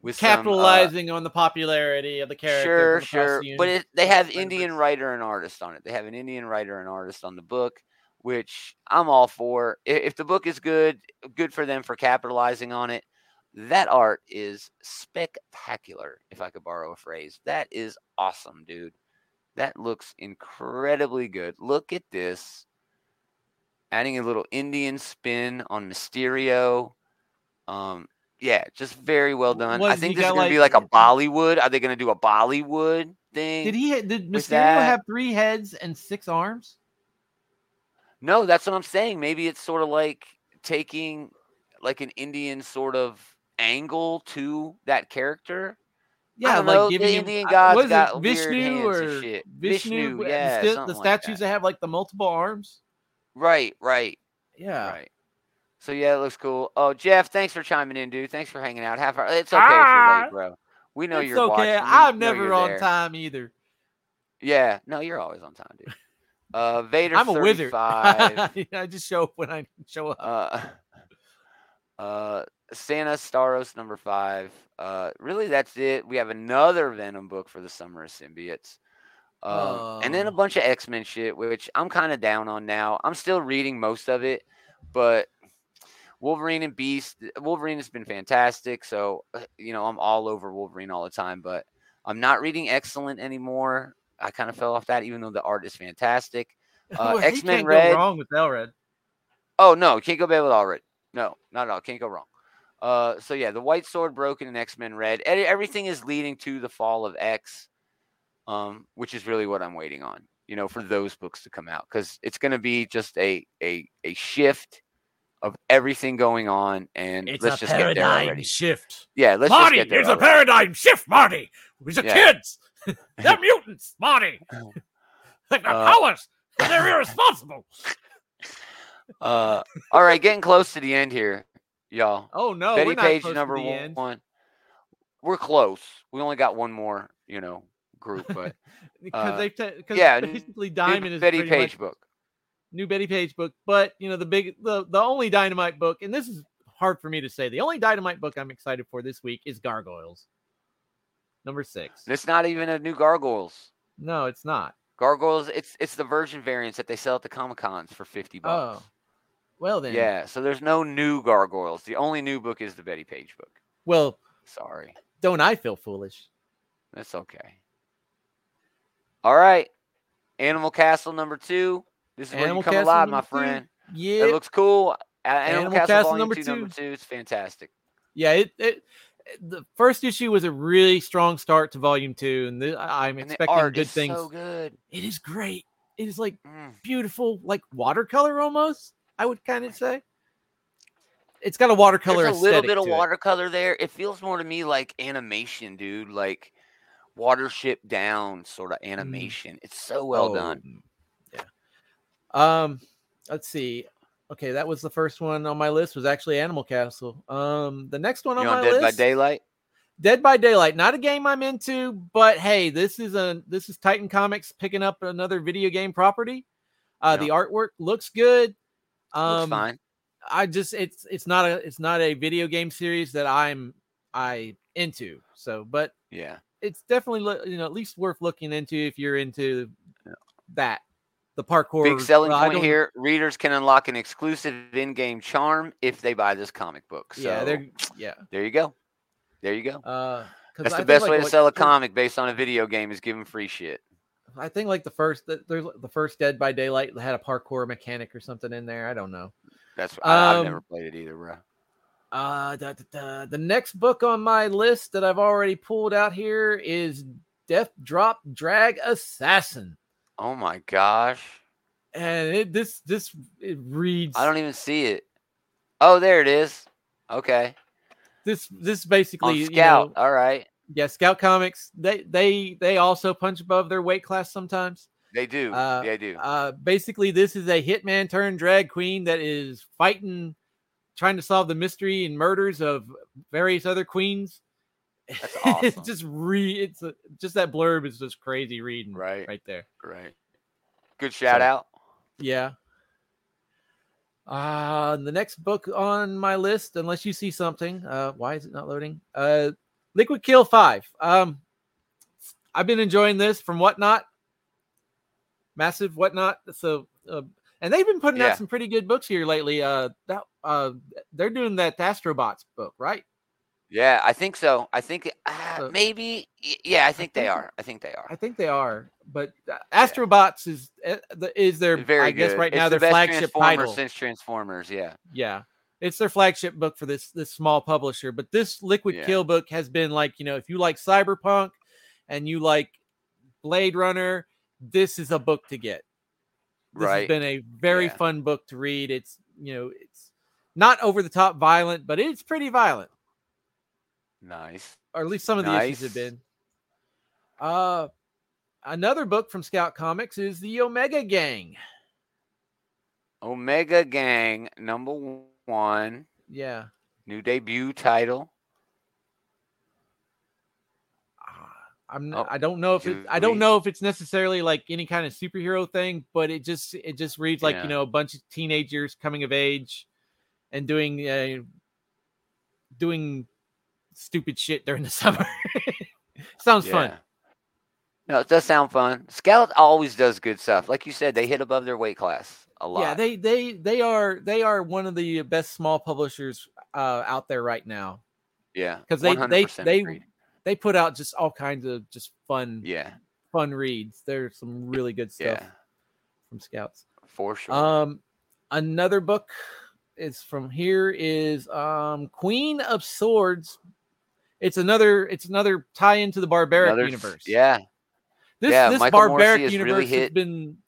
with some, uh, Capitalizing on the popularity of the character. Sure, across sure. the But it, they have Indian writer and artist on it. They have an Indian writer and artist on the book, which I'm all for. If the book is good, good for them for capitalizing on it. That art is spectacular, if I could borrow a phrase. That is awesome, dude. That looks incredibly good. Look at this. Adding a little Indian spin on Mysterio. Um, yeah, just very well done. I think this is going to be like- like a Bollywood. Are they going to do a Bollywood thing? Did he? Did Mysterio have three heads and six arms? No, that's what I'm saying. Maybe it's sort of like taking like an Indian sort of angle to that character. Yeah, like know, giving the Indian gods got Vishnu hands or and shit. Vishnu? Vishnu, the yeah, the something like statues that. that have like the multiple arms. Right, right, Yeah. right. So yeah, it looks cool. Oh, Jeff, thanks for chiming in, dude. Thanks for hanging out. Half hour. It's okay if you're Ah, late, bro. We know it's you're okay. watching. We I'm never on there. time either. Yeah, no, you're always on time, dude. Uh, Vader. I'm a wizard. 35. I just show up when I show up. Uh, uh, Sana Starros number five. Uh, really, that's it. We have another Venom book for the Summer of Symbiotes. Um, and then a Oh. bunch of X Men shit, which I'm kind of down on now. I'm still reading most of it, but Wolverine and Beast, Wolverine has been fantastic. So, uh, you know, I'm all over Wolverine all the time, but I'm not reading Excellent anymore. I kind of fell off that, even though the art is fantastic. Uh, Well, X-Men Red- Go wrong with Elred. Oh no, can't go bad with all red. No, not at all. Can't go wrong. Uh, so yeah, the White Sword broken and X Men Red. Everything is leading to the fall of X, um, which is really what I'm waiting on. You know, for those books to come out because it's going to be just a a a shift of everything going on, and let's just get there already. shift. Yeah, let's Marty, just get there. it's a paradigm shift, Marty. Are Yeah. kids. They're mutants, Marty. They've got Uh, powers. They're irresponsible. Uh, all right, getting close to the end here, y'all. Oh no, Betty we're not Page number one, one. We're close. We only got one more, you know, group, but because uh, they've ta- cause yeah, basically new Diamond is Bettie Page much book. new Bettie Page book. But you know the big the the only Dynamite book, and this is hard for me to say. The only Dynamite book I'm excited for this week is Gargoyles, number six. It's not even a new Gargoyles. No, it's not. Gargoyles, it's it's the version variants that they sell at the Comic Cons for fifty bucks. Oh, well then. yeah. So there's no new Gargoyles. The only new book is the Bettie Page book. Well, Sorry. don't I feel foolish? That's okay. All right. Animal Castle number two. This is where Animal you come Castle alive, my number two. friend. Yeah, It looks cool. Animal, Animal Castle, Castle Volume number two, number two. two. It's fantastic. yeah. It, it the first issue was a really strong start to volume two, and the, I'm And expecting good things. so good. It is great. It is like Mm. beautiful, like watercolor almost. I would kind of say. It's got a watercolor. There's a little bit of to it. watercolor there. It feels more to me like animation, dude. Like watership down sort of animation. It's so well done. Mm. Oh, Yeah. Um, let's see. Okay, that was the first one on my list. Was actually Animal Castle. Um, the next one on on my Dead by Daylight? Dead by Daylight. Not a game I'm into, but hey, this is a this is Titan Comics picking up another video game property. Uh, the artwork looks good. Um, Looks fine. I just it's it's not a it's not a video game series that I'm I into. So, but Yeah. it's definitely you know at least worth looking into if you're into that the parkour. Big selling point here: readers can unlock an exclusive in-game charm if they buy this comic book. So yeah, they're yeah. there you go. There you go. Uh, That's I the best like, way to what- sell a comic based on a video game is giving free shit. I think like the first the, the first Dead by Daylight had a parkour mechanic or something in there. I don't know. That's I, I've never Um, played it either, bro. Uh, da, da, da. the next book on my list that I've already pulled out here is Death Drop Drag Assassin, Oh my gosh, and it this this it reads. I don't even see it. Oh, there it is. Okay, this this basically on you Scout. know, All right, yeah, Scout Comics. They they they also punch above their weight class sometimes. they do. Uh, they do. Uh, basically, this is a hitman turned drag queen that is fighting, trying to solve the mystery and murders of various other queens. That's it's awesome. just re it's a, just that blurb is just crazy reading Right. right there. right. Good shout so- out. Yeah. Uh the next book on my list, unless you see something, uh, why is it not loading? Uh, Liquid Kill Five. Um, I've been enjoying this from Whatnot. Massive Whatnot. So, uh, and they've been putting Yeah. out some pretty good books here lately. Uh, that uh, they're doing that Astrobots book, right? Yeah, I think so. I think uh, So- maybe. Yeah, I think they think- are. I think they are. I think they are, but uh, Astrobots is uh, is their Very I guess good. right It's now the their flagship title. since Transformers. Yeah. Yeah. It's their flagship book for this this small publisher, but this Liquid Yeah. Kill book has been like, you know, if you like Cyberpunk and you like Blade Runner, this is a book to get. This has Right. been a very Yeah. fun book to read. It's, you know, it's not over the top violent, but it's pretty violent, Nice. or at least some of the issues have been. Uh another book from Scout Comics is the Omega Gang. Omega Gang number one, Yeah. new debut title. Ah, I'm Oh, n- I don't know if it, I don't know if it's necessarily like any kind of superhero thing, but it just it just reads like Yeah. you know a bunch of teenagers coming of age and doing uh, doing stupid shit during the summer. Sounds fun. No, it does sound fun. Scout always does good stuff. Like you said, they hit above their weight class a lot. Yeah, they they they are they are one of the best small publishers uh, out there right now yeah, because they they 100% they agreed. they put out just all kinds of just fun yeah, fun reads. There's some really good stuff yeah, from Scouts. for sure. Um, another book is from here is um Queen of Swords. It's another it's another tie into the barbaric Another universe. Yeah, this yeah, this Michael barbaric universe really has hit- been.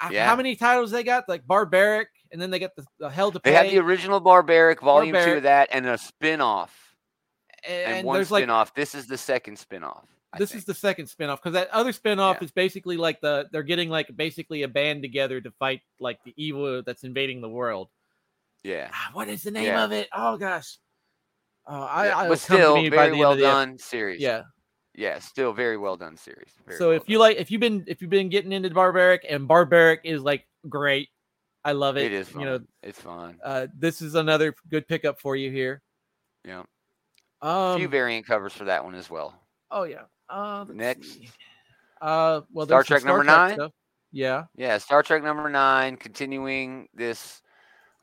uh, Yeah. How many titles they got? Like barbaric, and then they got the, the Hell to pay. they have the original Barbaric Volume Two Barbaric. of that, and a spin-off, and, and, one there's spin-off. this is the second spin-off. I this think. is the second spinoff because that other spinoff Yeah. is basically like the they're getting like basically a band together to fight like the evil that's invading the world. yeah. Ah, what is the name Yeah. of it? Oh gosh. Oh, I, yeah, I but still very the well of the ep- done series. Yeah. yeah, still very well done series. Very so well if you done. like, if you've been, if you've been getting into barbaric, and barbaric is like great, I love it. it is fun. You know, it's fun. uh, this is another good pickup for you here. Yeah, a Um. few variant covers for that one as well. oh yeah. Uh, Next. see. Uh, well, Star Trek number Trek nine? stuff. Yeah. Yeah, Star Trek number nine, continuing this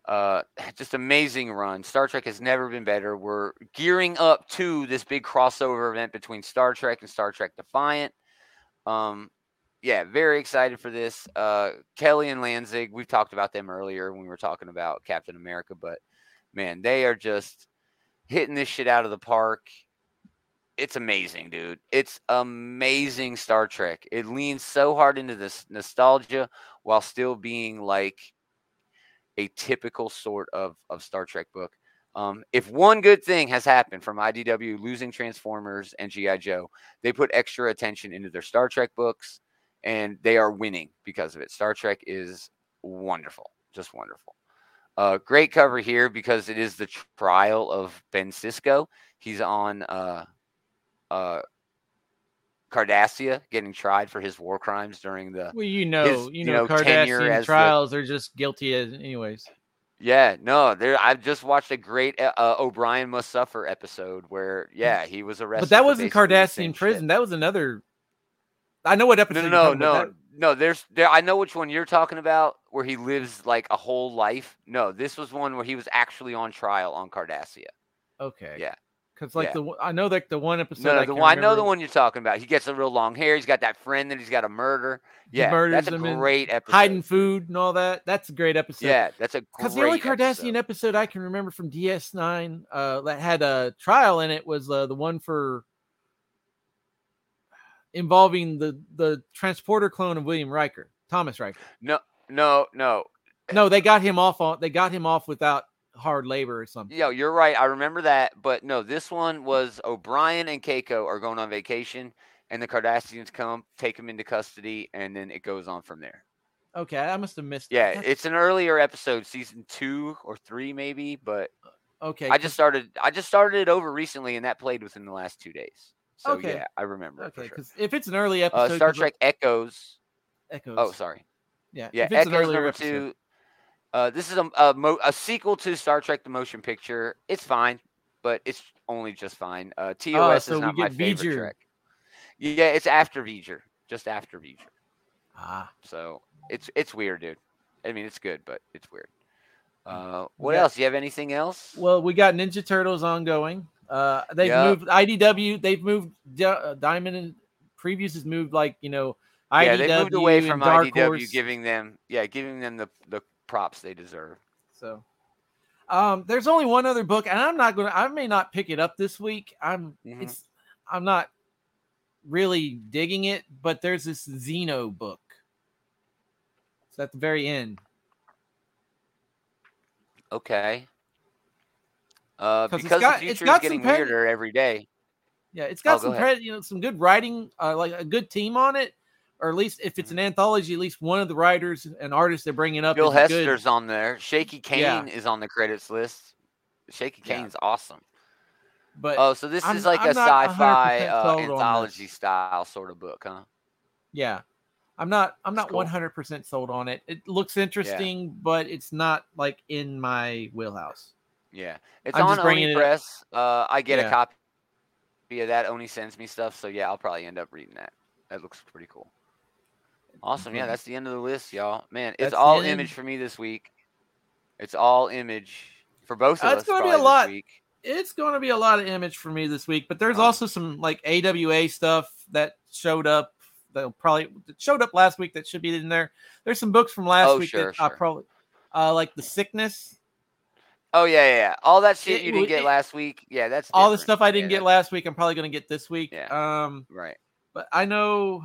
Uh, just amazing run. Star Trek has never been better. We're gearing up to this big crossover event between Star Trek and Star Trek Defiant. Um, yeah, very excited for this. Uh, Kelly and Lanzig, we've talked about them earlier when we were talking about Captain America, but man, they are just hitting this shit out of the park. It's amazing, dude. It's amazing Star Trek. It leans so hard into this nostalgia while still being like a typical sort of, of Star Trek book. Um, if one good thing has happened from IDW losing Transformers and G.I. Joe, they put extra attention into their Star Trek books and they are winning because of it. Star Trek is wonderful, just wonderful. Uh, great cover here because it is the trial of Ben Sisko. He's on uh, uh, Cardassia getting tried for his war crimes during the. Well, you know, his, you you know, tenure Cardassian as the- trials are just guilty as anyways. Yeah, no, there. I've just watched a great uh, uh, O'Brien Must Suffer episode where, yeah, he was arrested. But that wasn't Cardassian prison. shit. That was another. I know what episode. No, no, no, no, no. There's there. I know which one you're talking about, where he lives like a whole life. No, this was one where he was actually on trial on Cardassia. Okay. Yeah. Because like Yeah. the I know like the one episode. No, no, I the one, I know the one you're talking about. He gets a real long hair. He's got that friend that he's got to murder. Yeah, murders that's a great episode. hiding food and all that. That's a great episode. Yeah, that's a Because the only Cardassian episode. episode I can remember from DS9 uh, that had a trial in it was uh, the one for involving the the transporter clone of William Riker, Thomas Riker. No, no, no. No, they got him off on they got him off without hard labor or something. Yeah, you're right. I remember that. But no, this one was O'Brien and Keiko are going on vacation, and the Cardassians come, take them into custody, and then it goes on from there. Okay, I must have missed. Yeah, that's- it's an earlier episode, season two or three, maybe. But okay. I just started. I just started it over recently, and that played within the last two days. So Okay. yeah, I remember. okay sure. if it's an early episode, Uh, Star 'cause, like, Trek Echoes. Echoes. Oh, sorry. yeah, Yeah, If it's an Echoes earlier number episode. two. Uh, this is a a, mo- a sequel to Star Trek: The Motion Picture. It's fine, but it's only just fine. Uh, TOS so is not my favorite V'ger. Trek. Yeah, it's after V'ger, just after V'ger. Ah, So it's it's weird, dude. I mean, it's good, but it's weird. Uh, what got- else? Do you have anything else? well, we got Ninja Turtles ongoing. Uh, they've Yeah. moved IDW. They've moved uh, Diamond and Previews has moved like you know. IDW yeah, they moved away from Dark IDW, Horse. giving them yeah, giving them the the props they deserve. So, um, there's only one other book, and I'm not gonna. I may not pick it up this week. I'm. Mhm. It's. I'm not really digging it, but there's this Xeno book. It's at the very end. Okay. Uh, it's because got- the it's future is getting pen- weirder every day. Yeah, it's got go some pre- you know some good writing, uh, like a good team on it, or at least if Mm-hmm. it's an anthology, at least one of the writers and artists they're bringing up. Bill is a good- Hester's on there. Shaky Kane Yeah. is on the credits list. Shaky Yeah. Kane's awesome. but Oh, so this I'm- is like I'm a not 100% sci-fi uh, anthology style sort of book, huh? yeah, I'm not. I'm not cool. 100 percent sold on it. It looks interesting, but it's not like in my wheelhouse. Yeah, it's I'm on Oni it Press. Uh, I get Yeah. a copy of that. Oni sends me stuff, so yeah, I'll probably end up reading that. That looks pretty cool. Awesome. Yeah, that's the end of the list, y'all. Man, it's the all image for me this week. It's all image for both of Uh, it's us. gonna be a lot. week. It's going to be a lot of image for me this week, but there's Oh. also some like AWA stuff that showed up. That'll probably that showed up last week. That should be in there. There's some books from last Oh, week sure, that I probably uh, like the sickness. Oh yeah, yeah, yeah. All that shit It you didn't get it- last week. Yeah, that's All the stuff I didn't Yeah, get last week, I'm probably going to get this week. Yeah. Um, Right. but I know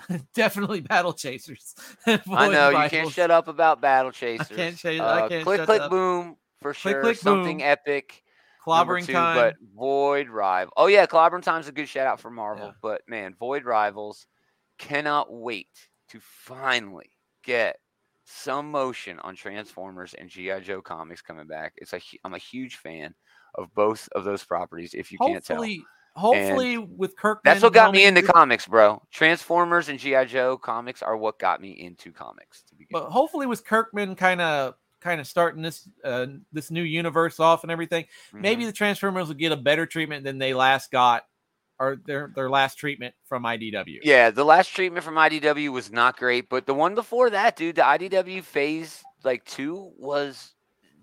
definitely Battle Chasers. I know you can't shut up about Battle Chasers. I can't I Uh, can't click, click, up. boom for Click, sure. click, Something boom. epic. Clobbering two, time. But Void Rival. Oh yeah, Clobbering Time's a good shout out for Marvel. Yeah. But man, Void Rivals cannot wait to finally get some motion on Transformers and GI Joe comics coming back. It's a I'm a huge fan of both of those properties. If you can't tell, hopefully, hopefully with Kirkman. that's what got me into this- comics, bro. Transformers and GI Joe comics are what got me into comics to begin. But with. hopefully, with Kirkman kind of kind of starting this uh, this new universe off and everything, maybe Mhm. the Transformers will get a better treatment than they last got, or their their last treatment from IDW. Yeah, the last treatment from IDW was not great, but the one before that, dude, the IDW phase like two was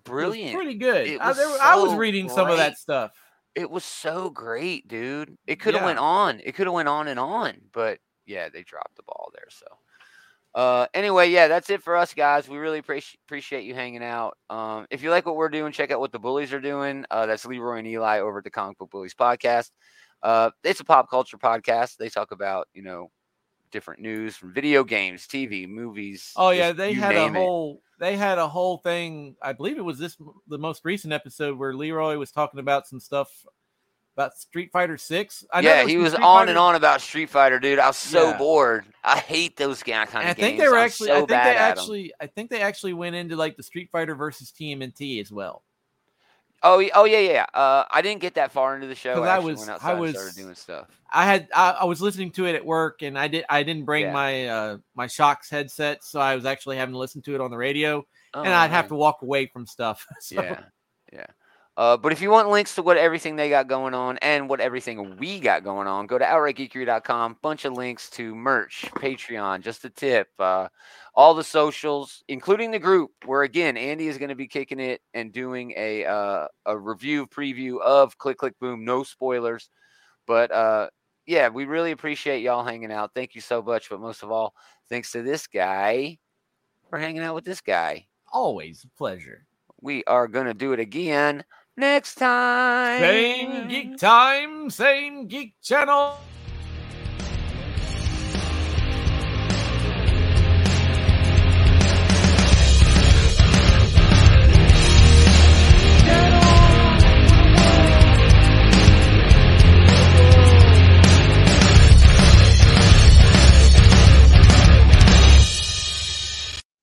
brilliant. pretty good. It I, was there- I was so reading some of that stuff. It was so great, dude. It could have Yeah. went on. It could have went on and on, but yeah, they dropped the ball there. So, uh, anyway, yeah, that's it for us guys. We really appreciate appreciate you hanging out. Um, if you like what we're doing, check out what the bullies are doing. Uh, that's Leroy and Eli over at the Comic Book Bullies podcast. Uh, it's a pop culture podcast. They talk about you know different news from video games, TV, movies. Oh yeah, they had a name it. whole they had a whole thing. I believe it was this the most recent episode where Leroy was talking about some stuff about Street Fighter Six. I know yeah, there he was Street on Fighter- and on about Street Fighter, dude. I was so Yeah. bored. I hate those kind I of games. think they were actually. so I think they actually. I think they actually went into like the Street Fighter versus TMNT as well. Oh, oh yeah, yeah. Uh, I didn't get that far into the show. I Actually, was- went I outside and was- started doing stuff. I had I, I was listening to it at work and I did I didn't bring Yeah. my uh my Shokz headset so I was actually having to listen to it on the radio Oh, and I'd have to walk away from stuff. So, Yeah, yeah. Uh, but if you want links to what everything they got going on and what everything we got going on, go to outrightgeekery.com. Bunch of links to merch, Patreon, just a tip, uh, all the socials, including the group. Where again, Andy is going to be kicking it and doing a uh, a review preview of Click Click Boom. No spoilers, but uh, yeah, we really appreciate y'all hanging out. Thank you so much. But most of all, thanks to this guy for hanging out with this guy always a pleasure. we are gonna do it again next time. Same geek time, same geek channel.